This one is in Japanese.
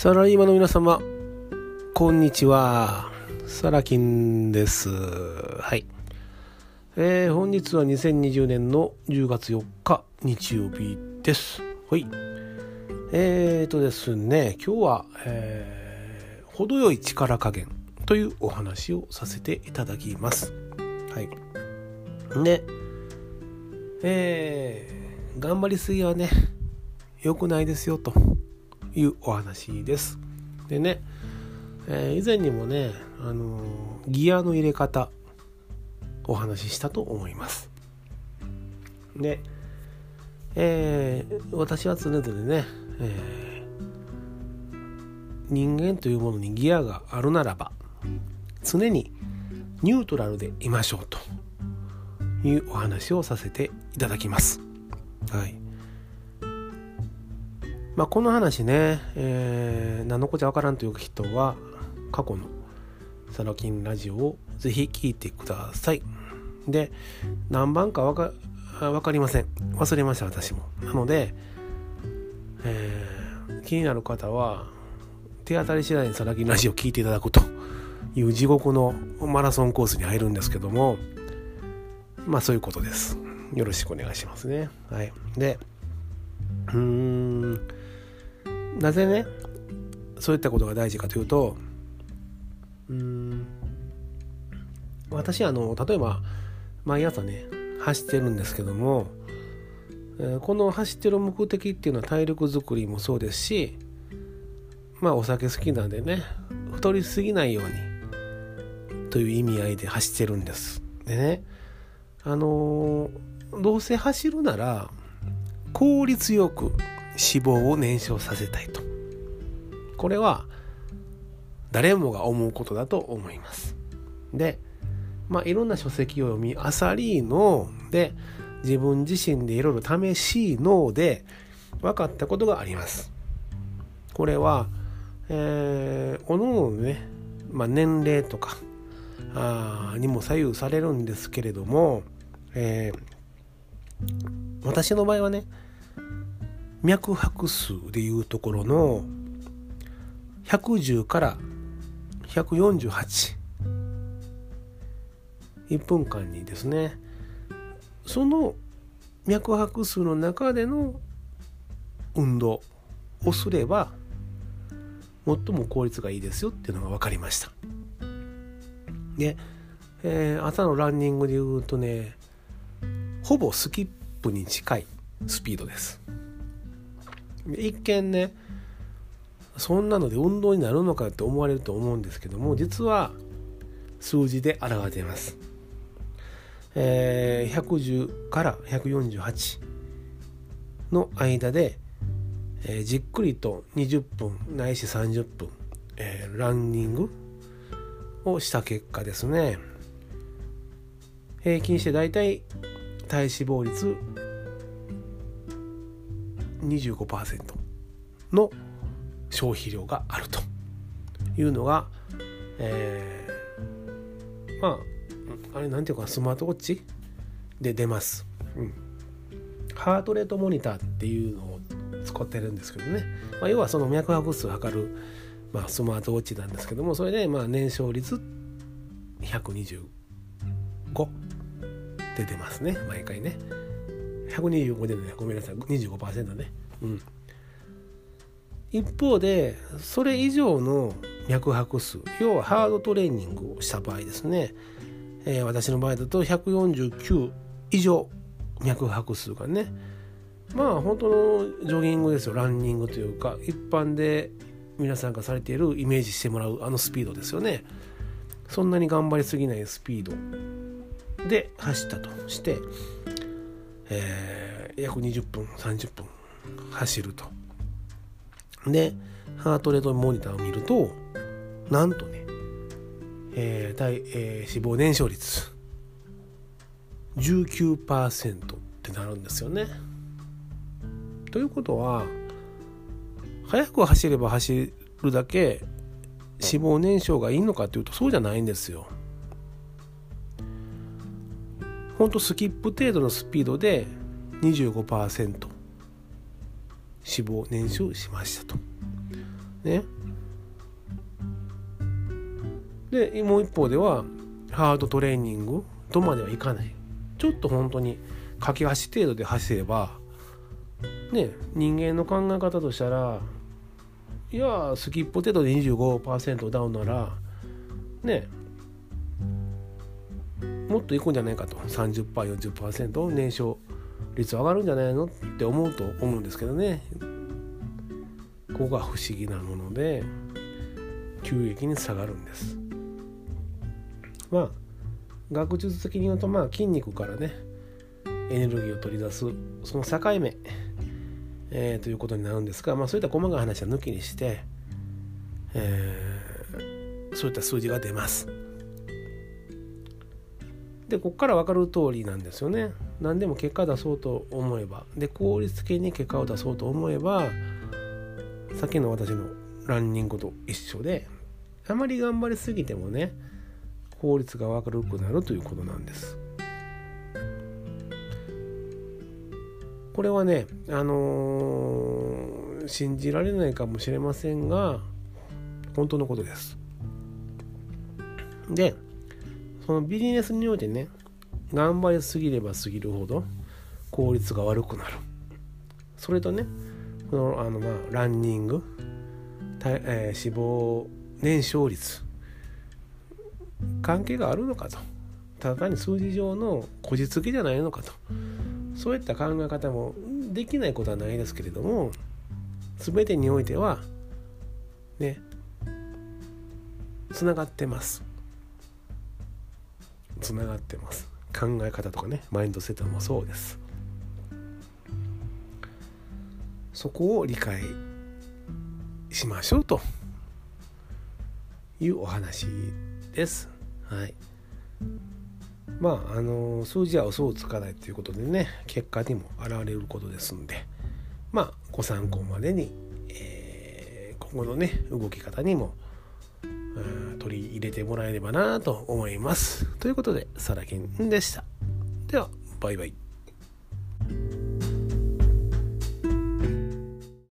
サラリーマンの皆様、こんにちは。サラキンです。はい。えー、本日は2020年の10月4日、日曜日です。はい。えーとですね、今日は、えー、程よい力加減というお話をさせていただきます。はい。で、えー、頑張りすぎはね、良くないですよと。いうお話です。でね、えー、以前にもね、あのー、ギアの入れ方お話ししたと思います。で、えー、私は常々ね、え人間というものにギアがあるならば常にニュートラルでいましょうというお話をさせていただきます。はい。まあ、この話ね、えー、何のこっちゃわからんという人は過去のサラキンラジオをぜひ聞いてください。で、何番かわか分かりません。忘れました、私も。なので、えー、気になる方は、手当たり次第にサラキンラジオを聞いていただくという地獄のマラソンコースに入るんですけども、まあそういうことです。よろしくお願いしますね。はい。で、うーん、なぜねそういったことが大事かというとうん私あの例えば毎朝ね走ってるんですけども、この走ってる目的っていうのは体力づくりもそうですしまあお酒好きなんでね太りすぎないようにという意味合いで走ってるんです。でねあの、どうせ走るなら効率よく脂肪を燃焼させたいと。これは誰もが思うことだと思います。でまあいろんな書籍を読みあさりので自分自身でいろいろ試しので分かったことがあります。これはえー、おのおのね、まあ、年齢とかあにも左右されるんですけれども、えー、私の場合はね脈拍数でいうところの110から148 1分間にですね。その脈拍数の中での運動をすれば最も効率がいいですよっていうのが分かりました。で、えー、朝のランニングでいうとねほぼスキップに近いスピードです。一見ねそんなので運動になるのかって思われると思うんですけども実は数字で表れています、えー、110から148の間で、えー、じっくりと20分ないし30分、えー、ランニングをした結果ですね。平均してだいたい体脂肪率25%の消費量があるというのが、えー、まああれなんていうかスマートウォッチで出ます、うん、ハートレートモニターっていうのを使ってるんですけどね、まあ、要はその脈拍数を測る、まあ、スマートウォッチなんですけどもそれでまあ燃焼率125で出ますね。毎回ね。125でね。ごめんなさい。25%ね。うん。一方でそれ以上の脈拍数要はハードトレーニングをした場合ですね、えー、私の場合だと149以上脈拍数がね。まあ本当のジョギングですよ。ランニングというか一般で皆さんがされているイメージしてもらうあのスピードですよね。そんなに頑張りすぎないスピードで走ったとして、えー、約20分30分走るとでハートレートモニターを見るとなんとね、えー体えー、脂肪燃焼率19%ってなるんですよね。ということは速く走れば走るだけ脂肪燃焼がいいのかっていうとそうじゃないんですよ。ほんとスキップ程度のスピードで25%脂肪燃焼しましたと。ねでもう一方ではハードトレーニングとまではいかないちょっと本当に駆け足程度で走ればね人間の考え方としたらいやスキップ程度で25%ダウンならねもっといくんじゃないかと。30%40% 燃焼率上がるんじゃないのって思うと思うんですけどね。ここが不思議なもので急激に下がるんです。まあ学術的に言うとまあ筋肉からねエネルギーを取り出すその境目、えー、ということになるんですが、まあ、そういった細かい話は抜きにして、えー、そういった数字が出ます。でここから分かる通りなんですよね。何でも結果出そうと思えばで効率的に結果を出そうと思えばさっきの私のランニングと一緒であまり頑張りすぎてもね効率が悪くなるということなんです。これはね、あのー、信じられないかもしれませんが本当のことです。でそのビジネスにおいてね頑張りすぎればすぎるほど効率が悪くなる。それとねこのあの、まあ、ランニング、えー、脂肪燃焼率関係があるのかと。ただ単に数字上のこじつけじゃないのかと。そういった考え方もできないことはないですけれども全てにおいてはねつながってます。つながってます。考え方とかねマインドセットもそうです。そこを理解しましょうというお話です。はい。まああの数字は嘘をつかないということでね結果にも現れることですんで。まあご参考までに、えー、今後のね動き方にも取り入れてもらえればなと思います。ということで、サラキンでした。では、バイバイ。